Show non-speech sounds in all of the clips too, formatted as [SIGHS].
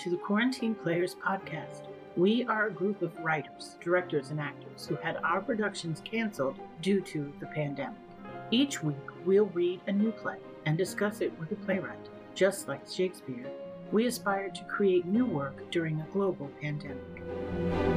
to the Quarantine Players podcast. We are a group of writers, directors, and actors who had our productions canceled due to the pandemic. Each week, we'll read a new play and discuss it with a playwright. Just like Shakespeare, we aspire to create new work during a global pandemic.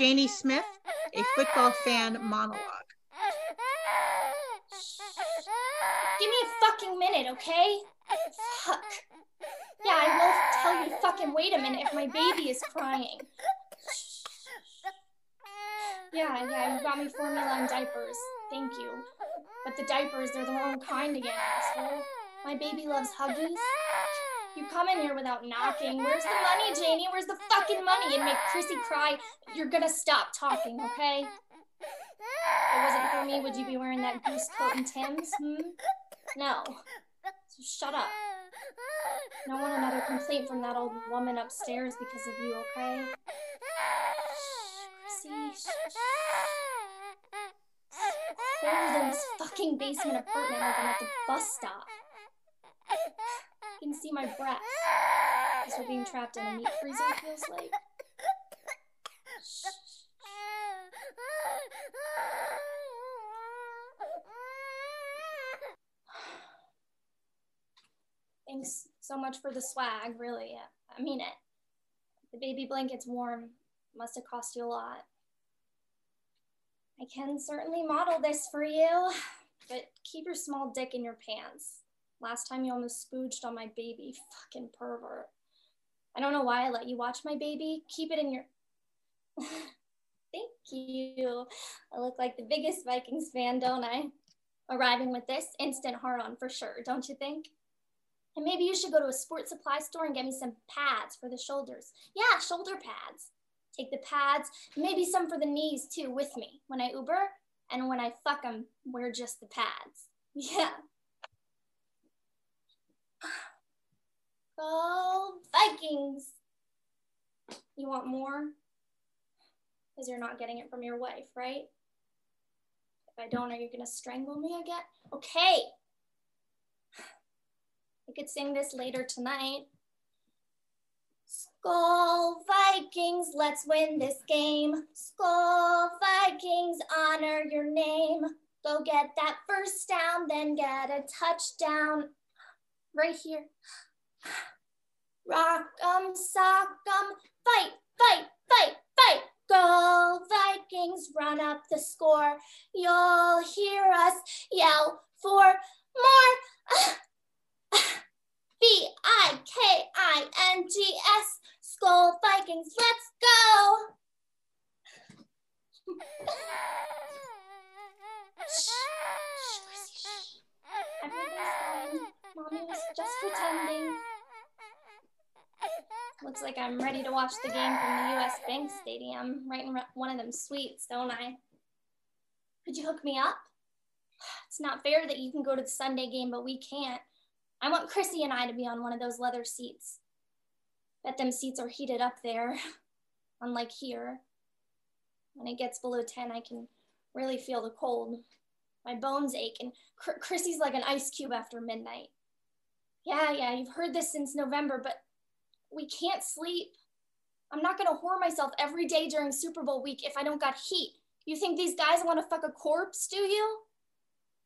Janey Smith, a football fan monologue. Give me a fucking minute, okay? Fuck. Yeah, I will tell you fucking wait a minute if my baby is crying. Yeah, yeah, you got me formula and diapers. Thank you. But the diapers, they're the wrong kind again, asshole. My baby loves Huggies. You come in here without knocking. Where's the money, Janey? Where's the fucking money? And make Chrissy cry. You're gonna stop talking, okay? If it wasn't for me, would you be wearing that goose coat and Tim's? Hmm? No. So shut up. I don't want another complaint from that old woman upstairs because of you, okay? Shh, Chrissy. Shh, shh. In this fucking basement apartment like I'm at the bus stop. Can see my breath. We're being trapped in a meat freezer It feels like. [SIGHS] Thanks so much for the swag, really. I mean it. The baby blanket's warm. Must have cost you a lot. I can certainly model this for you, but keep your small dick in your pants. Last time you almost spooched on my baby. Fucking pervert. I don't know why I let you watch my baby. Keep it in your. [LAUGHS] Thank you. I look like the biggest Vikings fan, don't I? Arriving with this, instant hard on for sure, don't you think? And maybe you should go to a sports supply store and get me some pads for the shoulders. Yeah, shoulder pads. Take the pads, maybe some for the knees too, with me when I Uber. And when I fuck them, wear just the pads. [LAUGHS] Yeah. Go Vikings! You want more? Because you're not getting it from your wife, right? If I don't, are you going to strangle me again? Okay. I could sing this later tonight. Skol Vikings, let's win this game. Skol Vikings, honor your name. Go get that first down, then get a touchdown. Right here. Rock 'em, sock 'em, fight, fight, fight, fight. Go Vikings, run up the score. You'll hear us yell for more. [LAUGHS] V I K I N G S. Skol Vikings, let's go. [LAUGHS] shh, shh, shh. Mommy was just pretending. Looks like I'm ready to watch the game from the US Bank Stadium, right in one of them suites, don't I? Could you hook me up? It's not fair that you can go to the Sunday game, but we can't. I want Chrissy and I to be on one of those leather seats. Bet them seats are heated up there, [LAUGHS] unlike here. When it gets below 10, I can really feel the cold. My bones ache, and Chrissy's like an ice cube after midnight. Yeah, yeah, you've heard this since November, but we can't sleep. I'm not gonna whore myself every day during Super Bowl week if I don't got heat. You think these guys wanna fuck a corpse, do you?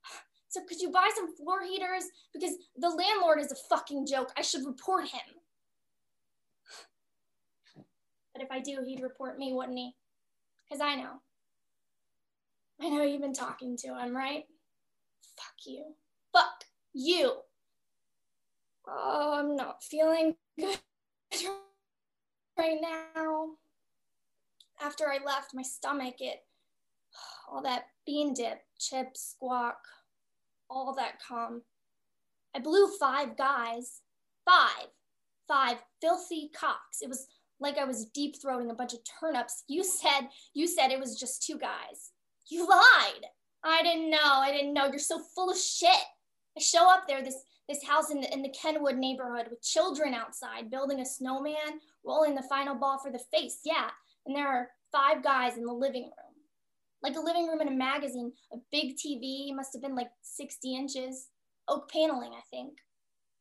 [SIGHS] So could you buy some floor heaters? Because the landlord is a fucking joke. I should report him. [SIGHS] But if I do, he'd report me, wouldn't he? Because I know. I know you've been talking to him, right? Fuck you. Fuck you. Oh, I'm not feeling good right now. After I left, my stomach, it, all that bean dip, chips, squawk, all that calm. I blew five guys. Five. Five filthy cocks. It was like I was deep throating a bunch of turnips. You said you said it was just two guys. You lied. I didn't know. I didn't know. You're so full of shit. I show up there, this this house in the, in the Kenwood neighborhood with children outside building a snowman, rolling the final ball for the face. Yeah, and there are five guys in the living room, like a living room in a magazine. A big TV must have been like 60 inches, oak paneling, I think,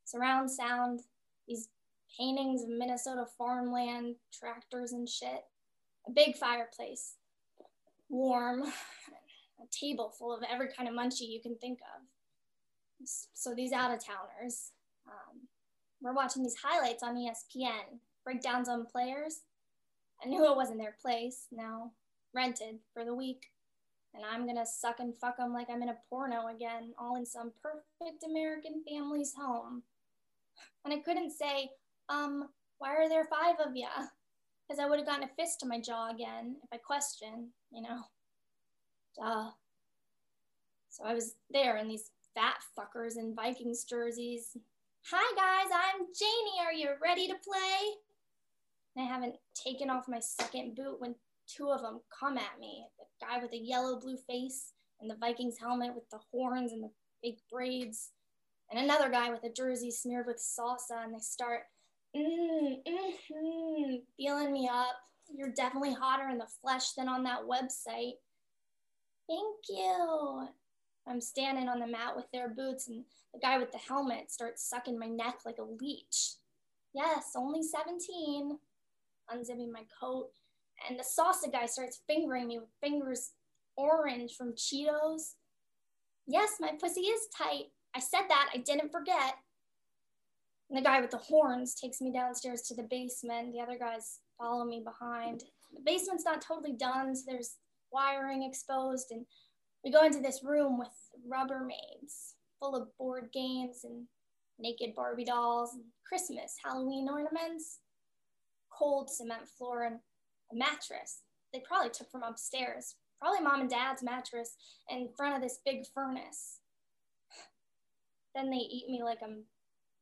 surround sound. These paintings of Minnesota farmland, tractors and shit. A big fireplace, warm, [SIGHS] a table full of every kind of munchie you can think of. So these out of towners, um, we're watching these highlights on ESPN, breakdowns on players. I knew it wasn't their place. Now rented for the week, and I'm gonna suck and fuck them like I'm in a porno again, all in some perfect American family's home. And I couldn't say, um, why are there five of ya? Because I would have gotten a fist to my jaw again if I questioned, you know. Duh. So I was there in these fat fuckers in Vikings jerseys. Hi guys, I'm Janey. Are you ready to play? And I haven't taken off my second boot when two of them come at me. The guy with the yellow blue face and the Vikings helmet with the horns and the big braids, and another guy with a jersey smeared with salsa, and they start mm, mm-hmm, feeling me up. You're definitely hotter in the flesh than on that website. Thank you. I'm standing on the mat with their boots, and the guy with the helmet starts sucking my neck like a leech. Yes, only 17. Unzipping my coat, and the salsa guy starts fingering me with fingers orange from Cheetos. Yes, my pussy is tight. I said that, I didn't forget. And the guy with the horns takes me downstairs to the basement. The other guys follow me behind. The basement's not totally done, so there's wiring exposed, and we go into this room with Rubbermaids full of board games and naked Barbie dolls and Christmas, Halloween ornaments, cold cement floor, and a mattress they probably took from upstairs, probably mom and dad's mattress in front of this big furnace. Then they eat me like I'm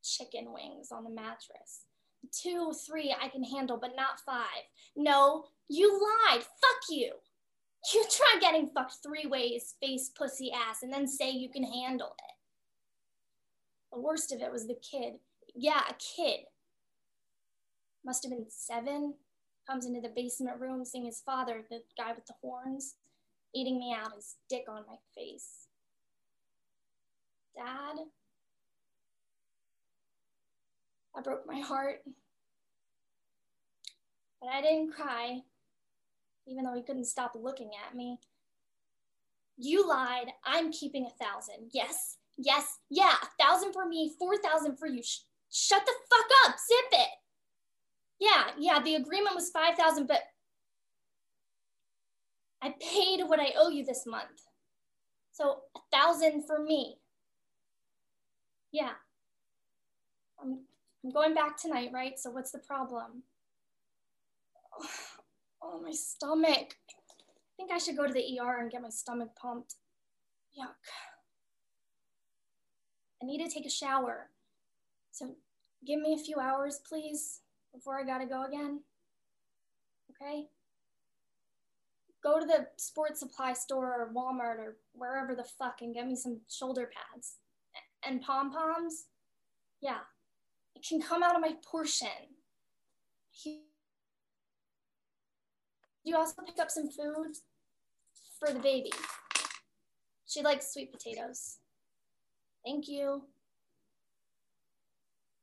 chicken wings on the mattress. Two, three, I can handle, but not five. No, you lied. Fuck you. You try getting fucked three ways, face, pussy, ass, and then say you can handle it. The worst of it was the kid. Yeah, a kid. Must have been seven. Comes into the basement room seeing his father, the guy with the horns, eating me out, his dick on my face. Dad? I broke my heart. But I didn't cry even though he couldn't stop looking at me. You lied. I'm keeping a thousand. Yes, yes, yeah, a thousand for me, four thousand for you. Sh- shut the fuck up. Zip it. Yeah, yeah, the agreement was 5,000, but I paid what I owe you this month. So a thousand for me. Yeah. I'm, I'm going back tonight, right? So what's the problem? Oh, my stomach. I think I should go to the ER and get my stomach pumped. Yuck. I need to take a shower. So give me a few hours, please, before I gotta go again. Okay? Go to the sports supply store or Walmart or wherever the fuck and get me some shoulder pads. And pom poms? Yeah. It can come out of my portion. You also pick up some food for the baby? She likes sweet potatoes. Thank you.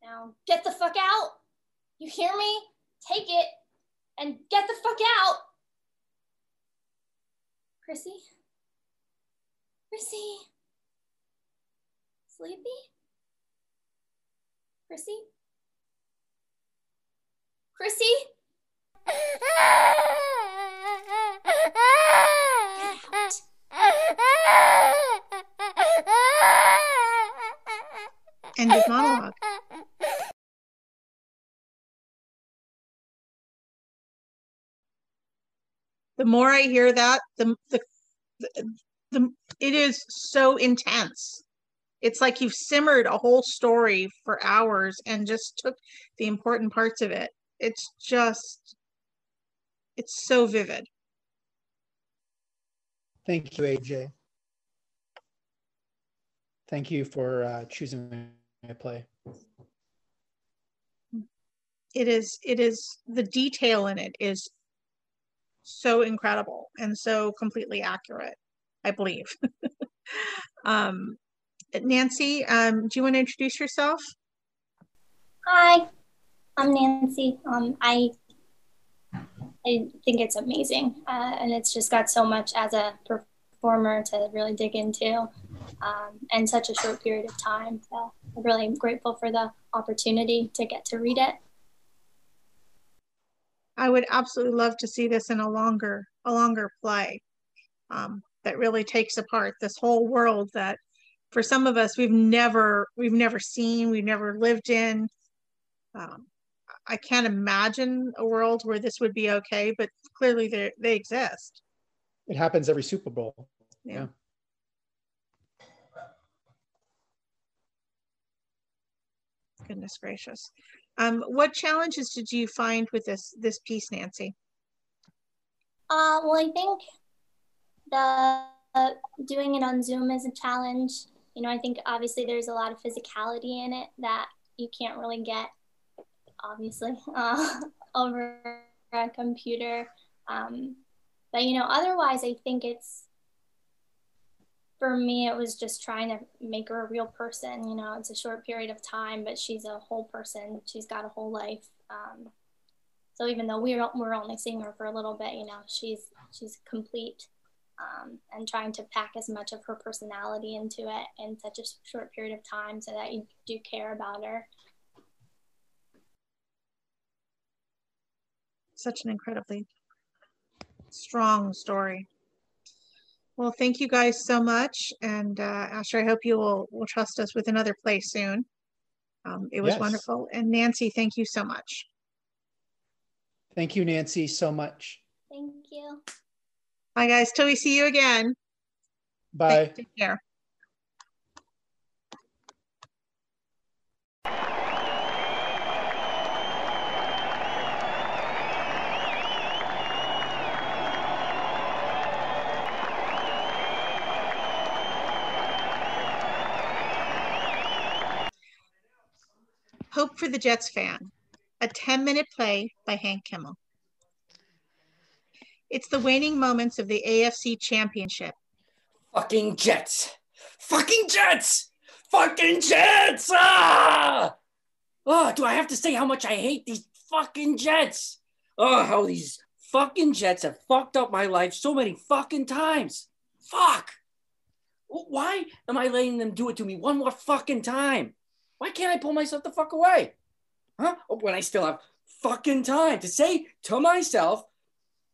Now get the fuck out. You hear me? Take it and get the fuck out. Chrissy? Chrissy? Sleepy? Chrissy? Chrissy? End of monologue. The more I hear that, the the, the it is so intense. it's like you've simmered a whole story for hours and just took the important parts of it. It's just, it's so vivid. Thank you, AJ. Thank you for uh, choosing my play. It is, it is, the detail in it is so incredible and so completely accurate, I believe. [LAUGHS] um, Nancy, um, do you want to introduce yourself? Hi, I'm Nancy. Um, I I think it's amazing, uh, and it's just got so much as a performer to really dig into, um, and such a short period of time. So I'm really grateful for the opportunity to get to read it. I would absolutely love to see this in a longer a longer play um, that really takes apart this whole world that for some of us we've never we've never seen we've never lived in um, i can't imagine a world where this would be okay but clearly they they exist. It happens every super bowl. Yeah, yeah. goodness gracious. Um, what challenges did you find with this this piece nancy? Uh, well i think the uh, doing it on zoom is a challenge. You know, I think obviously there's a lot of physicality in it that you can't really get, obviously, [LAUGHS] uh, over a computer. Um, but, you know, otherwise, I think it's, for me, it was just trying to make her a real person. You know, it's a short period of time, but she's a whole person. She's got a whole life. Um, so even though we're we're only seeing her for a little bit, you know, she's she's complete um, and trying to pack as much of her personality into it in such a short period of time so that you do care about her. Such an incredibly strong story. Well, thank you guys so much. And uh, Asher, I hope you will, will trust us with another play soon. Um, it was yes. wonderful. And Nancy, thank you so much. Thank you, Nancy, so much. Thank you. Bye, guys. Till we see you again. Bye. Take, take care. Hope for the Jets fan, a 10 minute play by Hank Kimmel. It's the waning moments of the AFC Championship. Fucking Jets! Fucking Jets! Fucking Jets! Ah! Oh, do I have to say how much I hate these fucking Jets? Oh, how these fucking Jets have fucked up my life so many fucking times. Fuck! Why am I letting them do it to me one more fucking time? Why can't I pull myself the fuck away? Huh? When I still have fucking time to say to myself,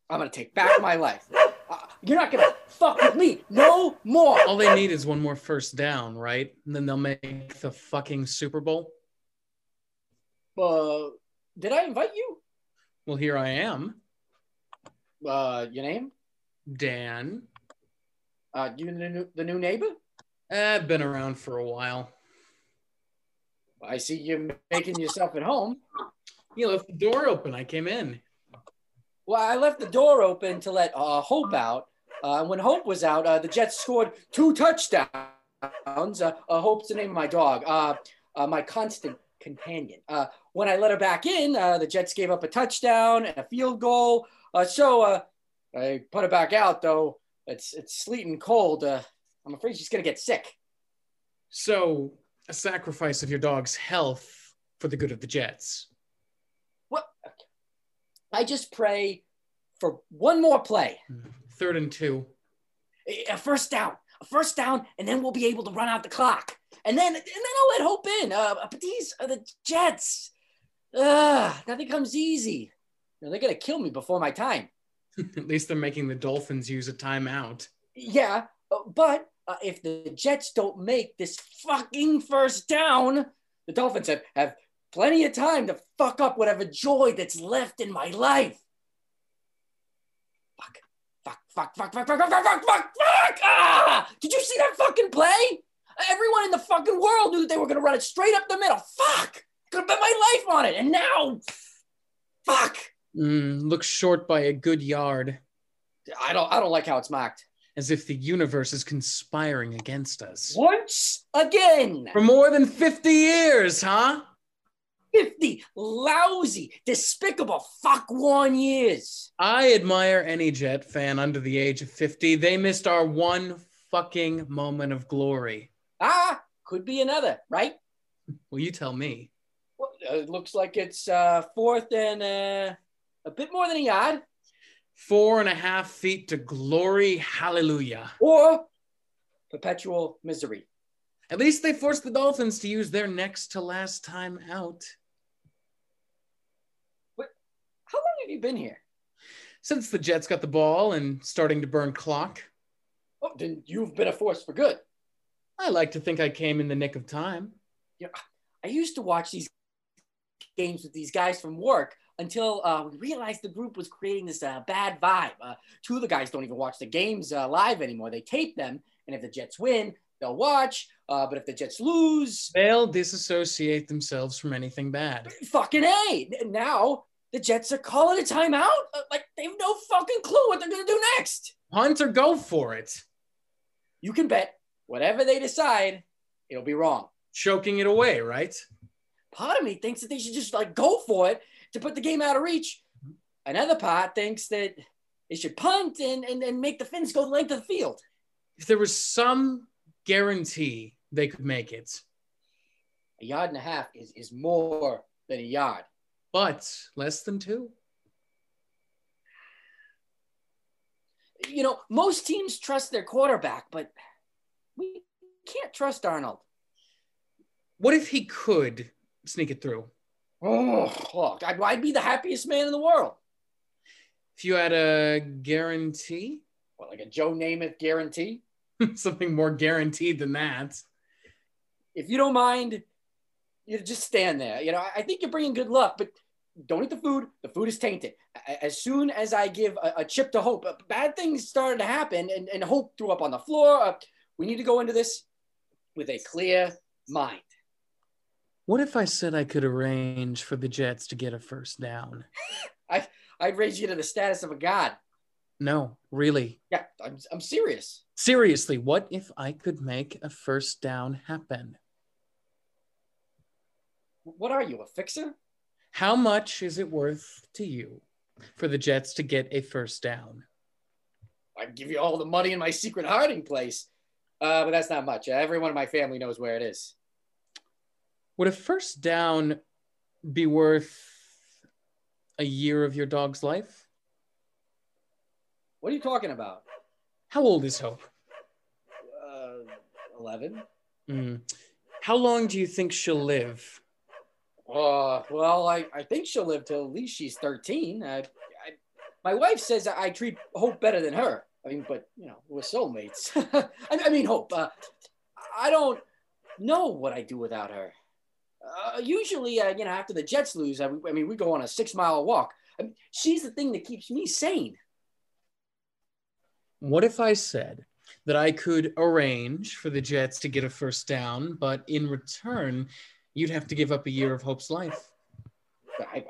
I'm gonna take back my life. Uh, you're not gonna fuck with me no more. All they need is one more first down, right? And then they'll make the fucking Super Bowl. Uh, did I invite you? Well, here I am. Uh, your name? Dan. Uh, you the new, the new neighbor? I've uh, been around for a while. I see you making yourself at home. You left the door open. I came in. Well, I left the door open to let uh, Hope out. Uh, when Hope was out, uh, the Jets scored two touchdowns. Uh, uh, Hope's the name of my dog, uh, my constant companion. when I let her back in, the Jets gave up a touchdown and a field goal. so I put her back out, though. It's it's sleeting cold. I'm afraid she's gonna get sick. So, a sacrifice of your dog's health for the good of the Jets. What? I just pray for one more play. Third and two. A first down, a first down, and then we'll be able to run out the clock. And then, and then I'll let Hope in. Uh, but these are the Jets. Uh, nothing comes easy. You know, they're gonna kill me before my time. [LAUGHS] At least they're making the Dolphins use a timeout. Yeah, uh, but uh, if the Jets don't make this fucking first down, the Dolphins have, have Plenty of time to fuck up whatever joy that's left in my life. Fuck, fuck, fuck, fuck, fuck, fuck, fuck, fuck, fuck, fuck, fuck! Ah! Did you see that fucking play? Everyone in the fucking world knew that they were going to run it straight up the middle. Fuck! Could have bet my life on it. And now, fuck! Mm, looks short by a good yard, I don't, I don't like how it's marked. As if the universe is conspiring against us. Once again, For more than 50 years, huh? 50 lousy, despicable fuck one years. I admire any Jet fan under the age of 50. They missed our one fucking moment of glory. Ah, could be another, right? Well, you tell me. Well, uh, it looks like it's uh, fourth and uh, a bit more than a yard, Four and a half feet to glory. Hallelujah. or perpetual misery. At least they forced the Dolphins to use their next to last time out. How long have you been here? Since the Jets got the ball and starting to burn clock, Oh, then you've been a force for good. I like to think I came in the nick of time. Yeah, I used to watch these games with these guys from work until uh, we realized the group was creating this uh, bad vibe. Uh, two of the guys don't even watch the games uh, live anymore. They tape them, and if the Jets win, they'll watch. Uh, but if the Jets lose, They'll disassociate themselves from anything bad. fucking A. Now the Jets are calling a timeout. Uh, Like they have no fucking clue what they're going to do next. Punt or go for it. You can bet whatever they decide, it'll be wrong. Choking it away, right? part of me thinks that they should just like go for it to put the game out of reach. Another part thinks that they should punt and, and, and make the Fins go the length of the field. If there was some guarantee they could make it, A yard and a half is, is more than a yard. but less than two. You know, most teams trust their quarterback, but we can't trust Arnold. What if he could sneak it through? Oh, look, I'd, I'd be the happiest man in the world. If you had a guarantee, Well, like a Joe Namath guarantee. [LAUGHS] something more guaranteed than that. If you don't mind, you just stand there. You know, I- I think you're bringing good luck, but don't eat the food. The food is tainted. As soon as I give a, a chip to Hope, uh, bad things started to happen, and, and Hope threw up on the floor. Uh, we need to go into this with a clear mind. What if I said I could arrange for the Jets to get a first down? [LAUGHS] I I'd raise you to the status of a god. No, really. Yeah, I'm, I'm serious. Seriously, what if I could make a first down happen? What are you, a fixer? How much is it worth to you for the Jets to get a first down? I'd give you all the money in my secret hiding place. Uh, but that's not much. Everyone in my family knows where it is. Would a first down be worth a year of your dog's life? What are you talking about? How old is Hope? Uh, 11? Hmm. How long do you think she'll live? Uh, well, I, I think she'll live till at least she's 13. I, I, my wife says I treat Hope better than her. I mean, but, you know, we're soulmates. [LAUGHS] I, I mean, Hope, uh, I don't know what I'd do without her. Uh, usually, uh, you know, after the Jets lose, I, I mean, we go on a six mile walk. I mean, she's the thing that keeps me sane. What if I said that I could arrange for the Jets to get a first down, but in return, you'd have to give up a year of Hope's life? Hy-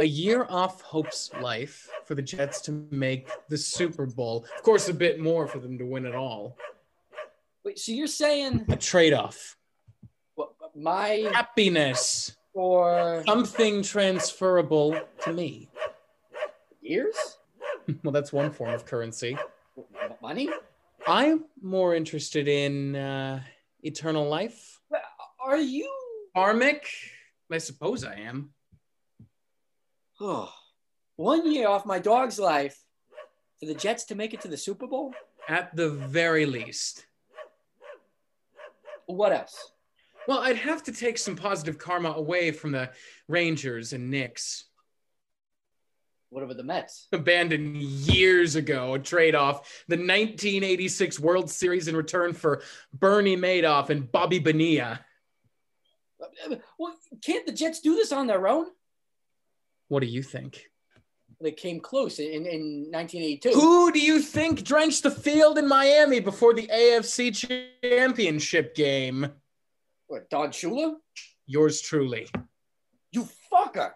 A year off Hope's life for the Jets to make the Super Bowl. Of course, a bit more for them to win it all. Wait, so you're saying A trade off. My Happiness. for Something transferable to me. years? [LAUGHS] Well, that's one form of currency. Money? I'm more interested in uh, eternal life. Are you? Karmic? I suppose I am. Oh, [SIGHS] one year off my dog's life for the Jets to make it to the Super Bowl? At the very least. What else? Well, I'd have to take some positive karma away from the Rangers and Knicks. What about the Mets? Abandoned years ago, a trade off the 1986 World Series in return for Bernie Madoff and Bobby Bonilla. Well, can't the Jets do this on their own? What do you think? they came close in, in 1982. Who do you think drenched the field in Miami before the AFC Championship game? What, Don Shula? Yours truly. You fucker.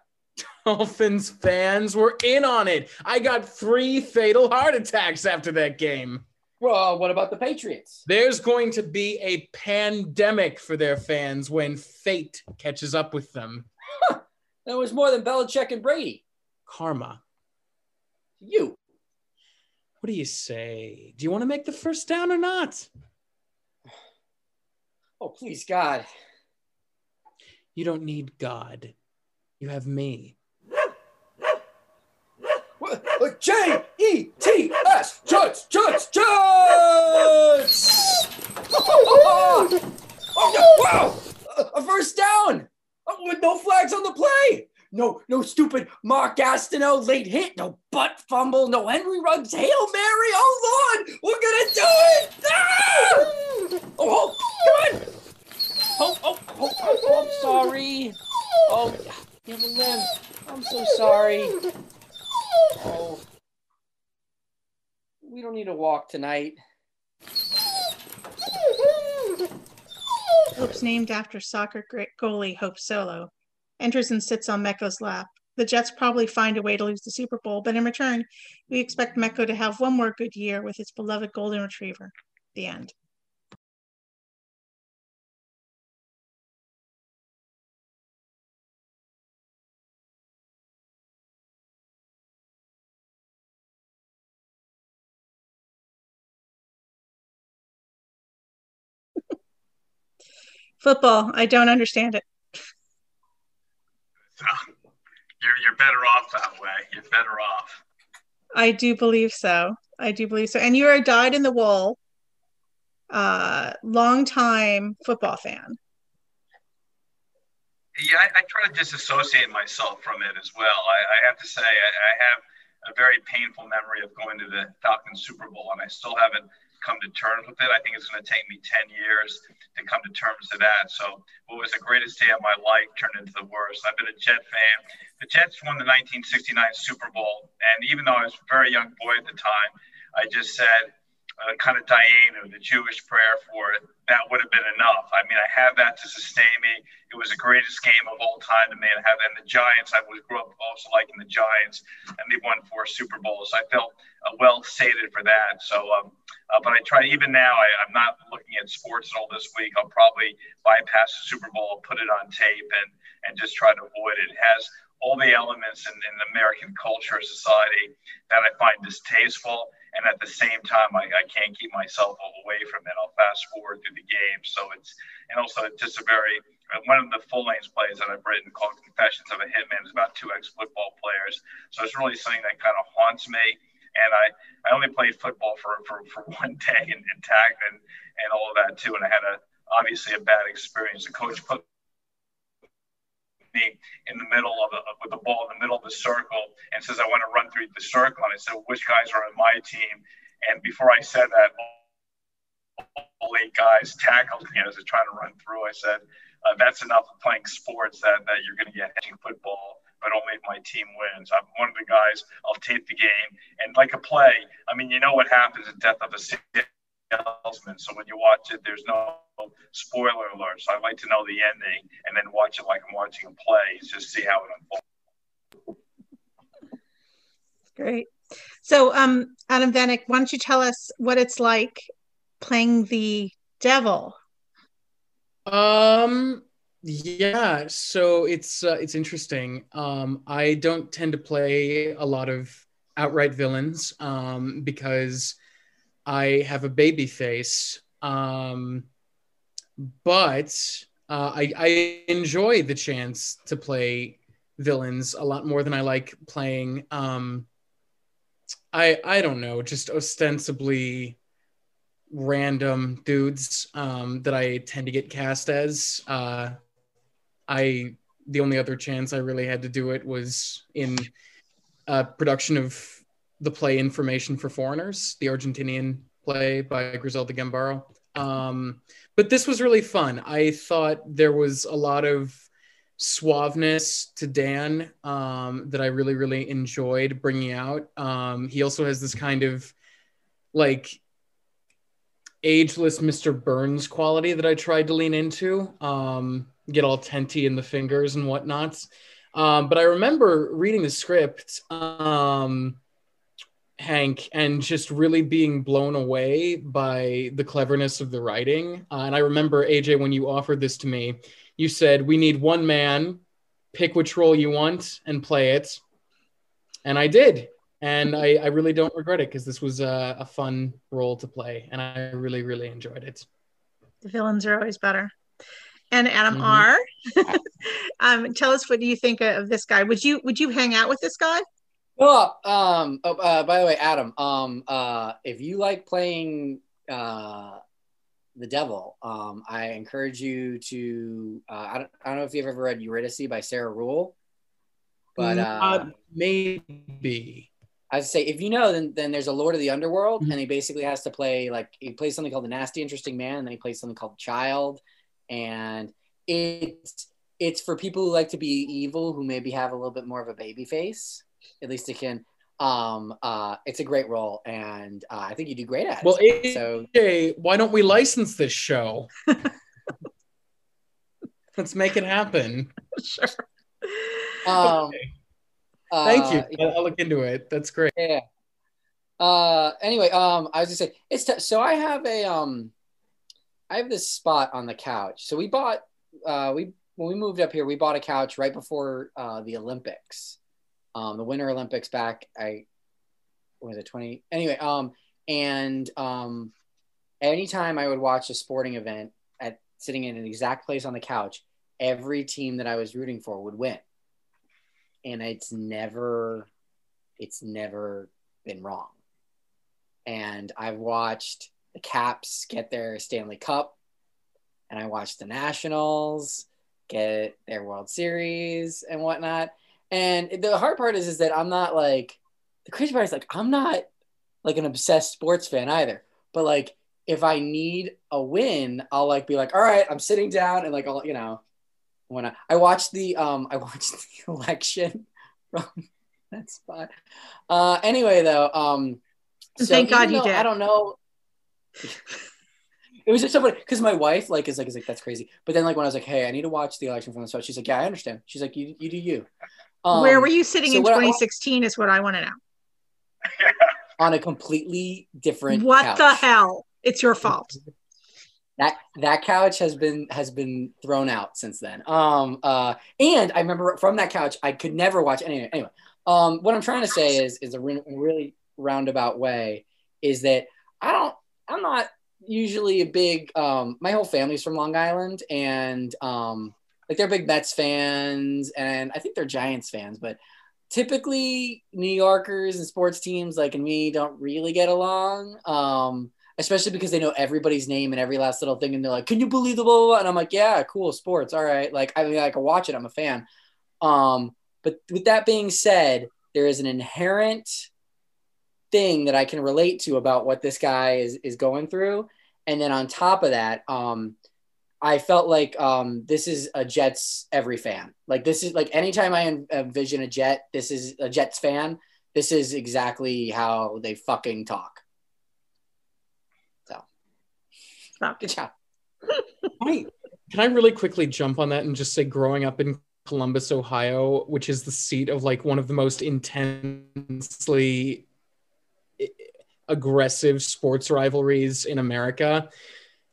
Dolphins fans were in on it. I got three fatal heart attacks after that game. Well, what about the Patriots? There's going to be a pandemic for their fans when fate catches up with them. That was more than Belichick and Brady. Karma. You. What do you say? Do you want to make the first down or not? Oh, please, God. You don't need God. You have me. J E T S Jets Judge, Judge! Oh, no, wow! A, a first down Oh, with no flags on the play. No, no stupid Mark Gastineau late hit. No butt fumble. No Henry Ruggs hail mary. Oh Lord, we're gonna do it! Ah! Oh, oh, come on! Oh, oh, oh, oh, I'm sorry. Oh, have a limb. I'm so sorry. Oh. We don't need to walk tonight. Hope's named after soccer goalie Hope Solo. Enters and sits on Meco's lap. The Jets probably find a way to lose the Super Bowl, but in return, we expect Mecco to have one more good year with his beloved golden retriever. The end. [LAUGHS] Football, I don't understand it. So [LAUGHS] you're you're better off that way. You're better off. I do believe so. I do believe so. And you're a dyed in the wool, uh, long time football fan. Yeah, I, I try to disassociate myself from it as well. I, I have to say, I, I have a very painful memory of going to the Falcons Super Bowl, and I still haven't come to terms with it. I think it's going to take me 10 years to come to terms to that. So, what was the greatest day of my life turned into the worst. I've been a Jet fan. The Jets won the 1969 Super Bowl, and even though I was a very young boy at the time, I just said, uh, kind of Dayenu, the Jewish prayer for it, that would have been enough. I mean, I have that to sustain me. It was the greatest game of all time to me. And have and the Giants, I was grew up also liking the Giants, and they won four Super Bowls. I felt uh, well sated for that. So, um, uh, but I try even now. I, I'm not looking at sports at all this week. I'll probably bypass the Super Bowl, put it on tape, and and just try to avoid it. It has all the elements in, in American culture, society that I find distasteful and at the same time I, I can't keep myself away from it. I'll fast forward through the game. So it's and also it's just a very uh, one of the full length plays that i've written called confessions of a hitman is about two ex football players. So it's really something that kind of haunts me. And i i only played football for for, for [LAUGHS] one day and, and tag and and all of that too. And i had a obviously a bad experience. The coach put me in the middle of a, with the ball in the middle of the circle and says, I want to run through the circle. And I said, which guys are on my team? And before I said that, all eight guys tackled me as I was trying to run through. I said, uh, that's enough of playing sports that, that you're going to get hitting football, but only if my team wins. I'm one of the guys, I'll tape the game. And like a play, I mean, you know what happens at death of a salesman. So when you watch it, there's no spoiler alert. So I like to know the ending and then watch it like I'm watching a play, just see how it unfolds. Great. So, um, Adam Venrick, why don't you tell us what it's like playing the devil? Um, yeah. So it's uh, it's interesting. Um, I don't tend to play a lot of outright villains um, because I have a baby face. Um, but uh, I, I enjoy the chance to play villains a lot more than I like playing. Um, I I don't know, just ostensibly random dudes um, that I tend to get cast as. Uh, I the only other chance I really had to do it was in a production of the play Information for Foreigners, the Argentinian play by Griselda Gambaro. Um, but this was really fun. I thought there was a lot of suaveness to Dan um, that I really, really enjoyed bringing out. Um, he also has this kind of like ageless Mr. Burns quality that I tried to lean into, um, get all tenty in the fingers and whatnot. Um, but I remember reading the script, um, Hank, and just really being blown away by the cleverness of the writing. Uh, and I remember, AJ, when you offered this to me, you said, We need one man, pick which role you want and play it. And I did. And I, I really don't regret it because this was a, a fun role to play. And I really, really enjoyed it. The villains are always better. And Adam Mhm. R. [LAUGHS] um, tell us what do you think of this guy? Would you would you hang out with this guy? Oh, um, oh, uh, by the way, Adam, um, uh, if you like playing uh, the devil, um, I encourage you to. Uh, I, don't, I don't know if you've ever read Eurydice by Sarah Ruhl, but uh, maybe. I would say if you know, then then there's a Lord of the Underworld, Mhm. and he basically has to play like he plays something called the Nasty Interesting Man, and then he plays something called Child, and it's it's for people who like to be evil, who maybe have a little bit more of a baby face. At least it can. Um, uh, it's a great role, and uh, I think you do great at it. Well, so AJ, why don't we license this show? [LAUGHS] Let's make it happen. sure. um, Okay. uh, Thank you. I'll I'll look into it. That's great. Yeah. Uh. Anyway, um, I was just saying it's t- so I have a um, I have this spot on the couch. So we bought uh we when we moved up here we bought a couch right before uh the Olympics, um the Winter Olympics back I was it twenty anyway um and um anytime I would watch a sporting event at sitting in an exact place on the couch every team that I was rooting for would win. And it's never it's never been wrong. And i've watched the caps get their stanley cup and i watched the nationals get their world series and whatnot and the hard part is is that i'm not like the crazy part is like i'm not like an obsessed sports fan either but like if i need a win i'll like be like all right i'm sitting down and like i'll you know when I, I watched the um [LAUGHS] I watched the election [LAUGHS] from that spot. Uh anyway though, um Thank God you did. I don't know. [LAUGHS] it was just so funny because my wife like is like is like that's crazy. But then like when I was like, hey, I need to watch the election from the spot, she's like, yeah, I understand. She's like, you you do you. Um, Where were you sitting so in what I- 2016 is what I want to know. [LAUGHS] on a completely different What couch. the hell? It's your fault. [LAUGHS] that that couch has been has been thrown out since then um uh and i remember from that couch i could never watch any anyway um what i'm trying to say is is a re- really roundabout way is that i don't i'm not usually a big um my whole family's from long island and um like they're big mets fans and i think they're giants fans but typically new yorkers and sports teams like and me don't really get along um especially because they know everybody's name and every last little thing, and they're like, "Can you believe the blah blah?" blah? And I'm like, "Yeah, cool, sports, all right." Like, I mean, I can watch it. I'm a fan. Um, but with that being said, there is an inherent thing that I can relate to about what this guy is is going through, and then on top of that, um, I felt like um, this is a Jets every fan. Like this is like anytime I envision a Jet, this is a Jets fan. This is exactly how they fucking talk. Stop. Good job. Can I, can I really quickly jump on that and just say growing up in Columbus, Ohio, which is the seat of like one of the most intensely eh, aggressive sports rivalries in America.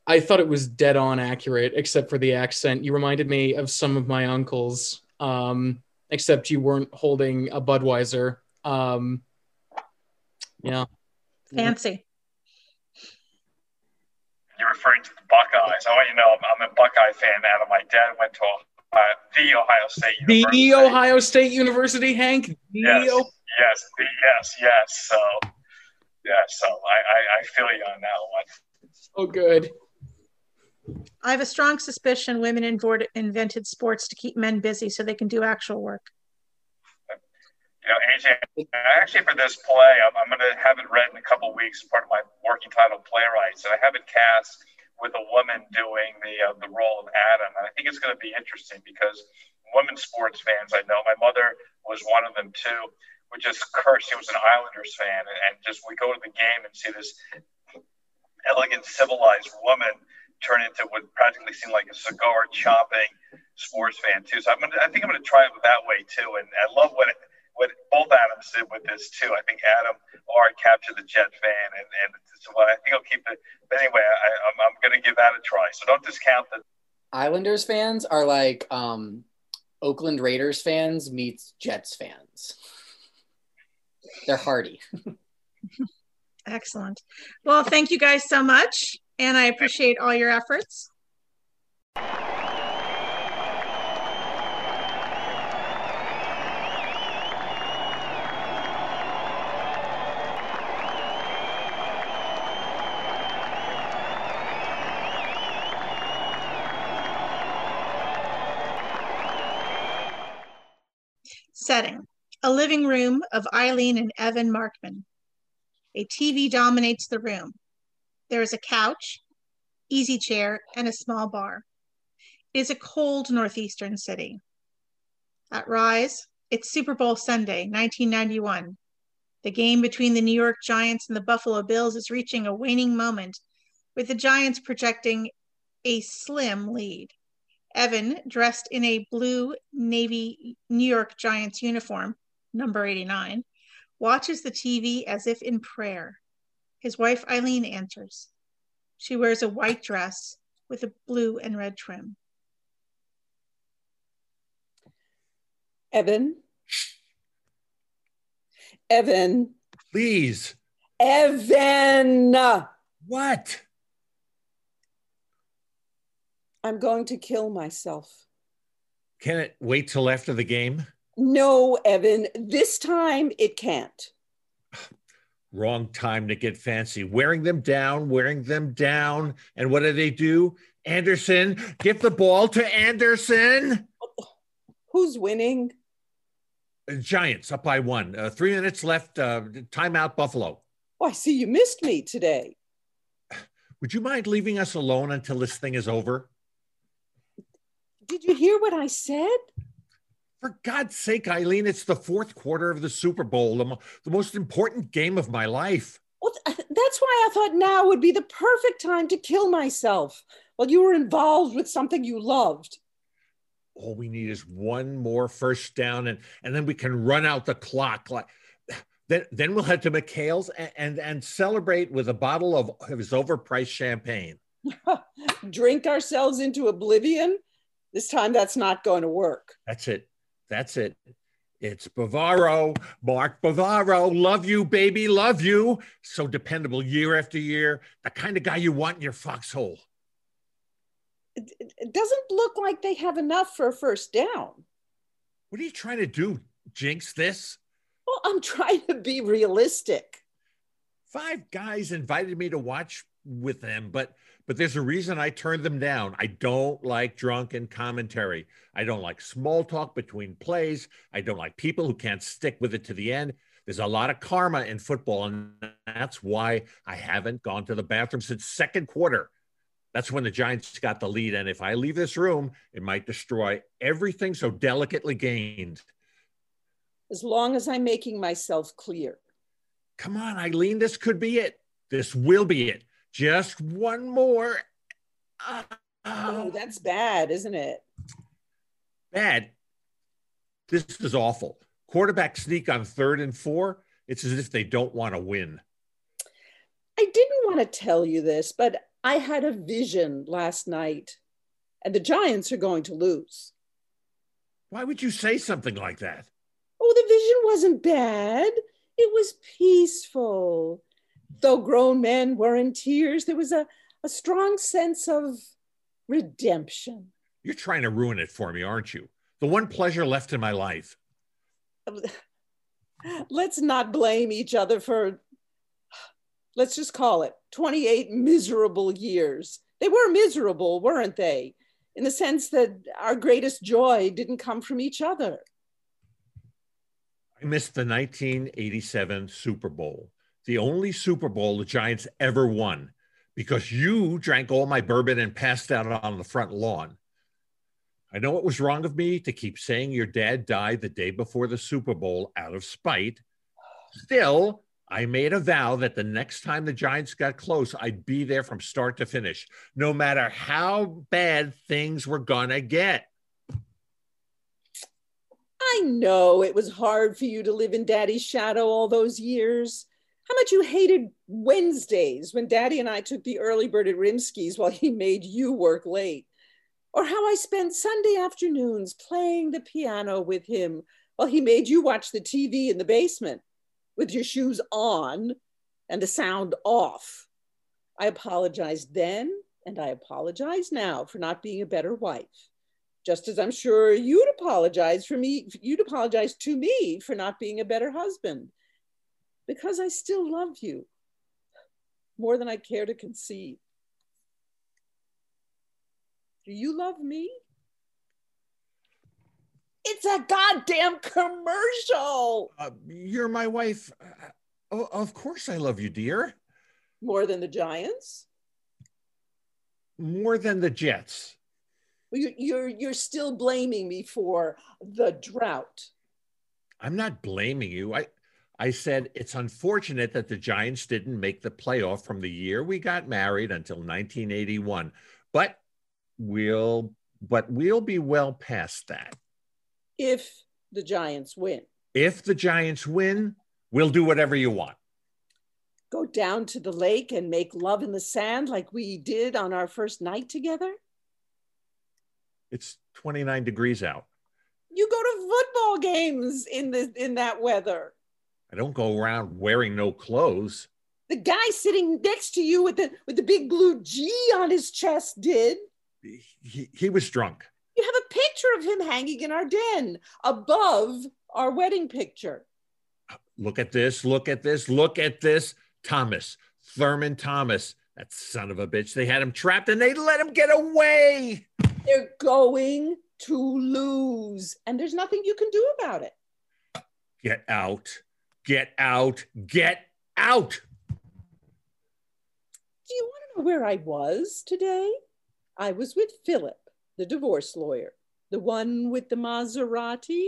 I thought it was dead on accurate, except for the accent. You reminded me of some of my uncles, um, except you weren't holding a Budweiser. Um, yeah. Fancy. You're referring to the Buckeyes. I want you to know I'm, I'm a Buckeye fan, Adam. My dad went to uh, the Ohio State University. The Ohio State University, Hank. The Yes, O- yes, the, yes, yes. So, yeah, so I, I, I feel you on that one. oh, good. I have a strong suspicion women invented sports to keep men busy so they can do actual work. You know, AJ, actually for this play, I'm, I'm going to have it read in a couple weeks, part of my working title playwrights, and I have it cast with a woman doing the uh, the role of Adam, and I think it's going to be interesting because women sports fans I know. My mother was one of them too. Would just curse. He was an Islanders fan, and just we go to the game and see this elegant, civilized woman turn into what practically seemed like a cigar chopping sports fan too. So I'm gonna, I think I'm going to try it that way too. And I love what what both Adams did with this too. I think Adam Art captured the Jet fan, and and so I think I'll keep it. But anyway, I, I'm I'm going to give that a try. So don't discount the Islanders fans are like um, Oakland Raiders fans meets Jets fans. They're hardy. [LAUGHS] Excellent. Well, thank you guys so much, and I appreciate all your efforts. Setting a living room of Eileen and Evan Markman. A TV dominates the room. There is a couch, easy chair, and a small bar. It is a cold northeastern city. At Rise, it's Super Bowl Sunday, 1991. The game between the New York Giants and the Buffalo Bills is reaching a waning moment, with the Giants projecting a slim lead. Evan, dressed in a blue Navy New York Giants uniform, number 89, watches the TV as if in prayer. His wife Eileen answers. She wears a white dress with a blue and red trim. Evan. Evan. Please. Evan. What? I'm going to kill myself. Can it wait till after the game? No, Evan. This time it can't. Wrong time to get fancy. Wearing them down, wearing them down. And what do they do? Anderson, give the ball to Anderson. Who's winning? Uh, Giants up by one. Uh, three minutes left. Uh, timeout, Buffalo. Oh, I see you missed me today. Would you mind leaving us alone until this thing is over? Did you hear what I said? For God's sake, Eileen, it's the fourth quarter of the Super Bowl, the, mo- the most important game of my life. Well, that's why I thought now would be the perfect time to kill myself while you were involved with something you loved. All we need is one more first down, and, and then we can run out the clock. Like then, then we'll head to McHale's and, and, and celebrate with a bottle of his overpriced champagne. [LAUGHS] Drink ourselves into oblivion? This time that's not going to work. That's it. That's it. It's Bavaro, Mark Bavaro. Love you, baby. Love you. So dependable year after year. The kind of guy you want in your foxhole. It, it doesn't look like they have enough for a first down. What are you trying to do? Jinx this? Well, I'm [LAUGHS] trying to be realistic. Five guys invited me to watch with them, but but there's a reason I turned them down. I don't like drunken commentary. I don't like small talk between plays. I don't like people who can't stick with it to the end. There's a lot of karma in football, and that's why I haven't gone to the bathroom since second quarter. That's when the Giants got the lead. And if I leave this room, it might destroy everything so delicately gained. As long as I'm making myself clear. Come on, Eileen, this could be it. This will be it. Just one more. Uh, oh, that's bad, isn't it? Bad. This is awful. Quarterback sneak on third and four. It's as if they don't want to win. I didn't want to tell you this, but I had a vision last night, and the Giants are going to lose. Why would you say something like that? Oh, the vision wasn't bad. It was peaceful though grown men were in tears, there was a, a strong sense of redemption. You're trying to ruin it for me, aren't you? The one pleasure left in my life. [SIGHS] Let's not blame each other for, [SIGHS] let's just call it 28 miserable years. They were miserable, weren't they? In the sense that our greatest joy didn't come from each other. I missed the 1987 Super Bowl the only Super Bowl the Giants ever won because you drank all my bourbon and passed out on the front lawn. I know it was wrong of me to keep saying your dad died the day before the Super Bowl out of spite. Still, I made a vow that the next time the Giants got close, I'd be there from start to finish, no matter how bad things were gonna get. I know it was hard for you to live in daddy's shadow all those years. How much you hated Wednesdays when daddy and I took the early bird at Rimsky's while he made you work late. Or how I spent Sunday afternoons playing the piano with him while he made you watch the TV in the basement with your shoes on and the sound off. I apologized then and I apologize now for not being a better wife just as I'm sure you'd apologize for me, you'd apologize to me for not being a better husband because I still love you more than I care to conceive. Do you love me? It's a goddamn commercial. Uh, you're my wife. Uh, oh, of course I love you, dear. More than the Giants? More than the Jets you're you're still blaming me for the drought. I'm not blaming you. I I said it's unfortunate that the Giants didn't make the playoff from the year we got married until 1981. But we'll but we'll be well past that. If the Giants win. If the Giants win, we'll do whatever you want. Go down to the lake and make love in the sand like we did on our first night together? It's 29 degrees out. You go to football games in the in that weather. I don't go around wearing no clothes. The guy sitting next to you with the with the big blue G on his chest did. He, he was drunk. You have a picture of him hanging in our den above our wedding picture. Look at this, look at this, look at this. Thomas, Thurman Thomas, that son of a bitch. They had him trapped and they let him get away. They're going to lose, and there's nothing you can do about it. Get out. Get out. Get out. Do you want to know where I was today? I was with Philip, the divorce lawyer, the one with the Maserati.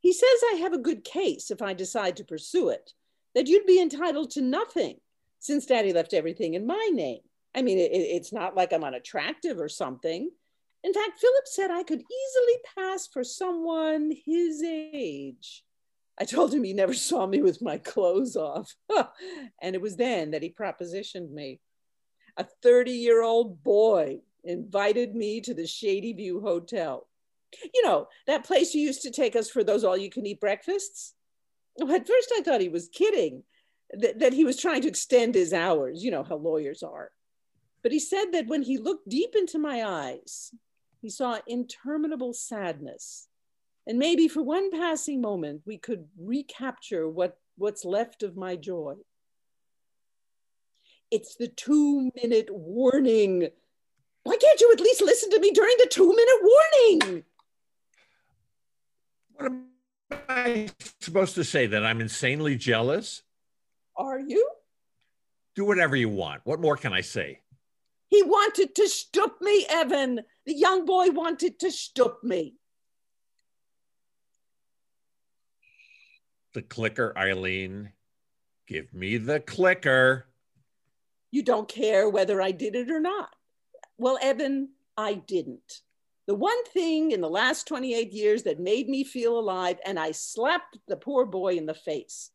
He says I have a good case if I decide to pursue it, that you'd be entitled to nothing since daddy left everything in my name. I mean, it, it's not like I'm unattractive or something. In fact, Philip said I could easily pass for someone his age. [LAUGHS] I told him he never saw me with my clothes off. [LAUGHS] and it was then that he propositioned me. A 30 year old boy invited me to the Shady View Hotel. You know, that place you used to take us for those all you can eat breakfasts? At first, I thought he was kidding, th- that he was trying to extend his hours. You know how lawyers are. But he said that when he looked deep into my eyes, he saw interminable sadness. And maybe for one passing moment, we could recapture what, what's left of my joy. It's the two minute warning. Why can't you at least listen to me during the two minute warning? What am I supposed to say? That I'm insanely jealous? Are you? Do whatever you want. What more can I say? He wanted to stup me, Evan. The young boy wanted to stup me. The clicker, Eileen. Give me the clicker. You don't care whether I did it or not. Well, Evan, I didn't. The one thing in the last 28 years that made me feel alive, and I slapped the poor boy in the face.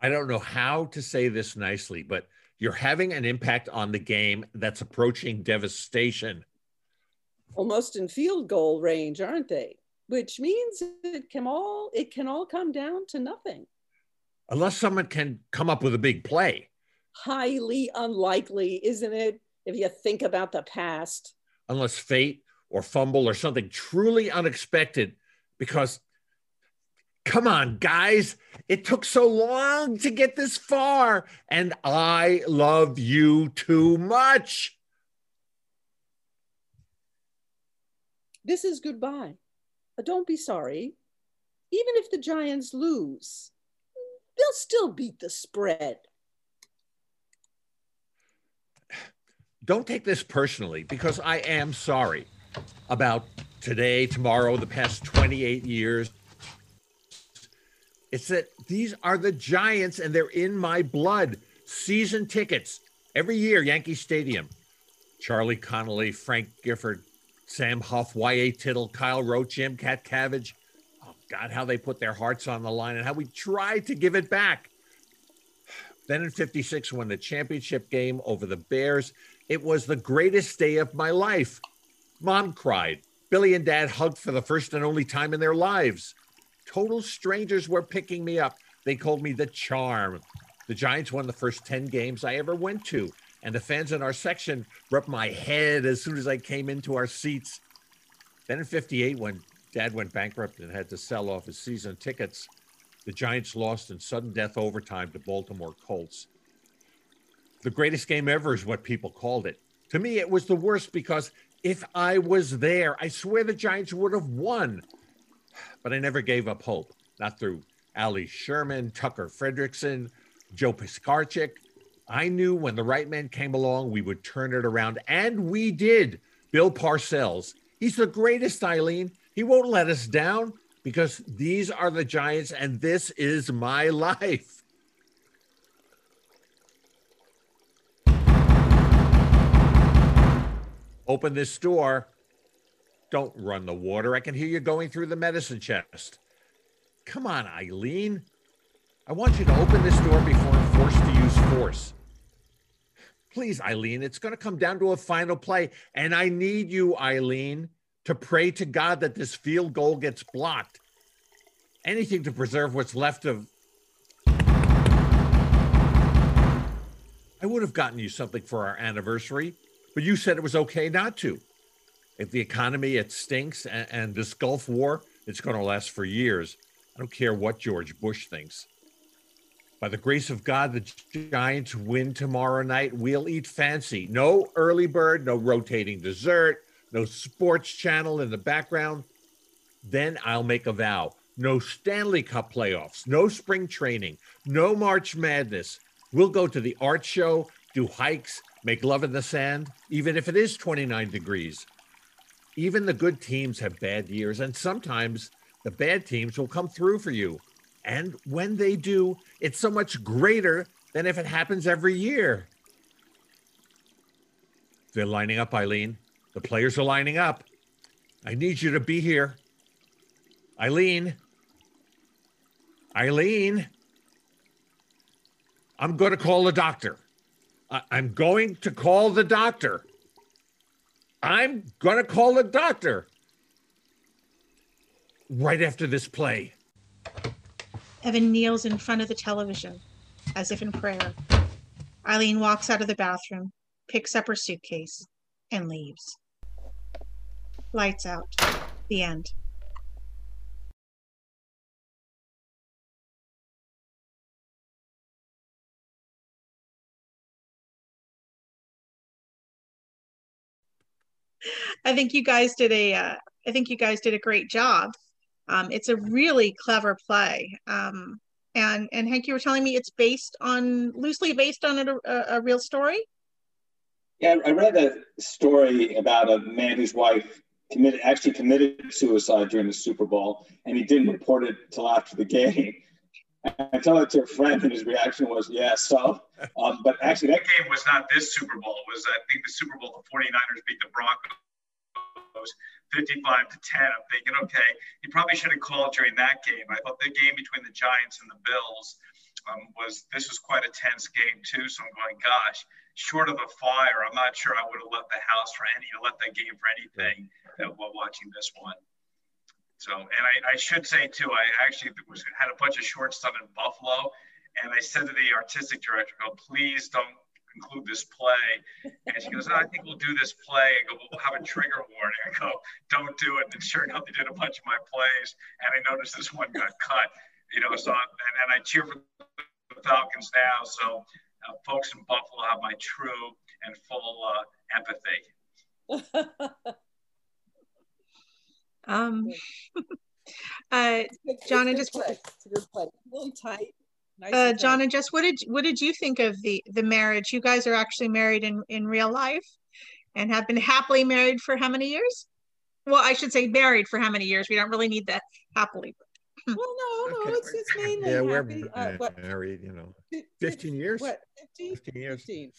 I don't know how to say this nicely, but you're having an impact on the game that's approaching devastation. Almost in field goal range, aren't they? Which means it can all it can all come down to nothing. Unless someone can come up with a big play. Highly unlikely, isn't it? If you think about the past. Unless fate or fumble or something truly unexpected, because Come on, guys. It took so long to get this far, and I love you too much. This is goodbye. Don't be sorry. Even if the Giants lose, they'll still beat the spread. Don't take this personally because I am sorry. about today, tomorrow, the past 28 years. It's that these are the Giants and they're in my blood. Season tickets every year, Yankee Stadium. Charlie Conerly, Frank Gifford, Sam Huff, Y.A. Tittle, Kyle Rote, Jim Katcavage. Oh, God, how they put their hearts on the line and how we tried to give it back. Then in 56, when the championship game over the Bears, it was the greatest day of my life. Mom cried. Billy and Dad hugged for the first and only time in their lives. Total strangers were picking me up. They called me the charm. The Giants won the first 10 games I ever went to, and the fans in our section rubbed my head as soon as I came into our seats. Then in 58, when Dad went bankrupt and had to sell off his season tickets, the Giants lost in sudden death overtime to Baltimore Colts. The greatest game ever is what people called it. To me, it was the worst because if I was there, I swear the Giants would have won. But I never gave up hope, not through Allie Sherman, Tucker Frederickson, Joe Pisarcik. I knew when the right man came along, we would turn it around, and we did. Bill Parcells, he's the greatest, Eileen. He won't let us down because these are the Giants and this is my [LAUGHS] life. Open this door. Don't run the water. I can hear you going through the medicine chest. Come on, Eileen. I want you to open this door before I'm forced force. Please, Eileen, it's going to come down to a final play. And I need you, Eileen to pray to God that this field goal gets blocked. Anything to preserve what's left of. I would have gotten you something for our anniversary, but you said it was okay not to. If the economy it stinks and, and this Gulf War, it's going to last for years. I don't care what George Bush thinks. By the grace of God, the Giants win tomorrow night. We'll eat fancy. No early bird, no rotating dessert, no sports channel in the background, then I'll make a vow. No Stanley Cup playoffs, no spring training, no March Madness. We'll go to the art show, do hikes, make love in the sand, even if it is 29 degrees. Even the good teams have bad years, and sometimes the bad teams will come through for you. And when they do, it's so much greater than if it happens every year. They're lining up, Eileen. The players are lining up. I need you to be here. Eileen. Eileen. I'm going to call the doctor. I- am going to call the doctor. I'm going to call the doctor right after this play. Evan kneels in front of the television, as if in prayer. Eileen walks out of the bathroom, picks up her suitcase, and leaves. Lights out. The end. I think you guys did a. Uh, I think you guys did a great job. Um, it's a really clever play. Um, and and Hank, you were telling me it's based on loosely based on a, a, a real story. Yeah, I read a story about a man whose wife committed actually committed suicide during the Super Bowl, and he didn't report it till after the game. I told it to a friend, and his reaction was, "Yeah, so." Um, but actually, that game was not this Super Bowl. It was I think the Super Bowl the 49ers beat the Broncos 55 to 10. I'm thinking, okay, he probably should have called during that game. I thought the game between the Giants and the Bills um, was this was quite a tense game too. So I'm going, gosh, short of a fire, I'm not sure I would have left the house for any, let that game for anything uh, while watching this one. So, and I, I, should say too, I actually was had a bunch of shorts done in Buffalo, and I said to the artistic director, "Oh, please don't conclude this play." And she goes, oh, "I think we'll do this play." I go, "We'll have a trigger warning." I go, "Don't do it." And sure enough, they did a bunch of my plays, and I noticed this one got cut. You know, so and, and I cheer for the Falcons now. So uh, folks in Buffalo have my true and full uh, empathy. [LAUGHS] um, [LAUGHS] uh, Jon and just it's a good play, really tight. Nice uh, Jon and Jess, what did what did you think of the the marriage? You guys are actually married in in real life, and have been happily married for how many years? well, I should say married for how many years? We don't really need that happily. Well, no, no, Okay. it's it's mainly Yeah, we're happy. Uh, what, married, you know, 15 years? What, 15? 15 years. 15.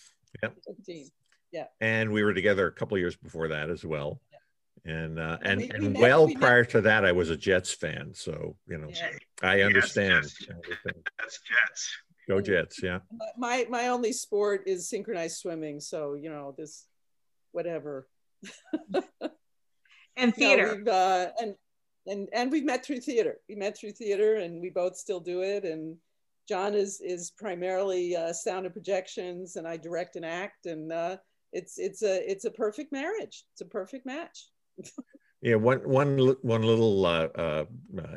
Yep. 15. And we were together a couple of years before that as well. And uh, and, we- we and met- well we met- prior to that, I was a Jets fan. So, you know, Yeah. I understand. Jets. everything. That's Jets. Go Jets, yeah. My my only sport is synchronized swimming, so you know this, whatever. [LAUGHS] And theater. we've, uh, and and and we've met through theater. We met through theater, and we both still do it. And Jon is is primarily uh, sound and projections, and I direct and act. And uh, it's it's a it's a perfect marriage. It's a perfect match. Yeah, one one one little uh, uh,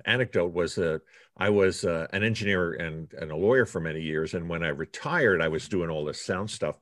anecdote was uh, I was uh, an engineer and, and a lawyer for many years, and when I retired, I was doing all this sound stuff.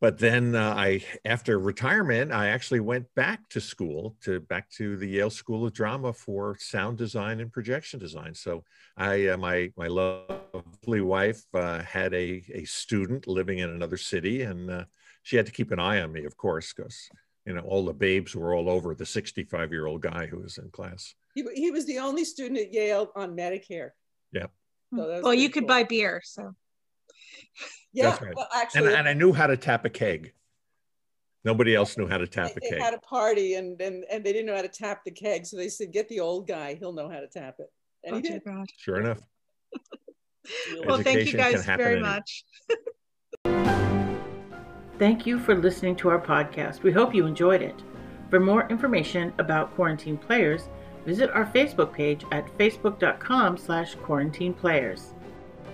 But then uh, I, after retirement, I actually went back to school to back to the Yale School of Drama for sound design and projection design. So I, uh, my my lovely wife had a a student living in another city, and she had to keep an eye on me, of course, because you know all the babes were all over the 65 year old guy who was in class. He, he was the only student at Yale on Medicare. Yeah. So well, you pretty could cool. buy beer, so Yeah, That's right. well, And, actually, and I knew how to tap a keg. Nobody else knew how to tap a they, they keg. had a party and, and and they didn't know how to tap the keg, so they said, "Get the old guy; he'll know how to tap it." And oh he did. God. Sure enough. [LAUGHS] Well, thank you guys very anywhere. much. [LAUGHS] Thank you for listening to our podcast. We hope you enjoyed it. For more information about quarantine players, visit our Facebook page at facebook.com slash quarantine players.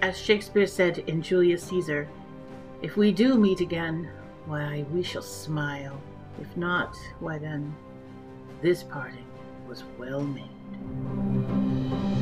As Shakespeare said in Julius Caesar, if we do meet again, why, we shall smile. If not, why then, this parting was well made.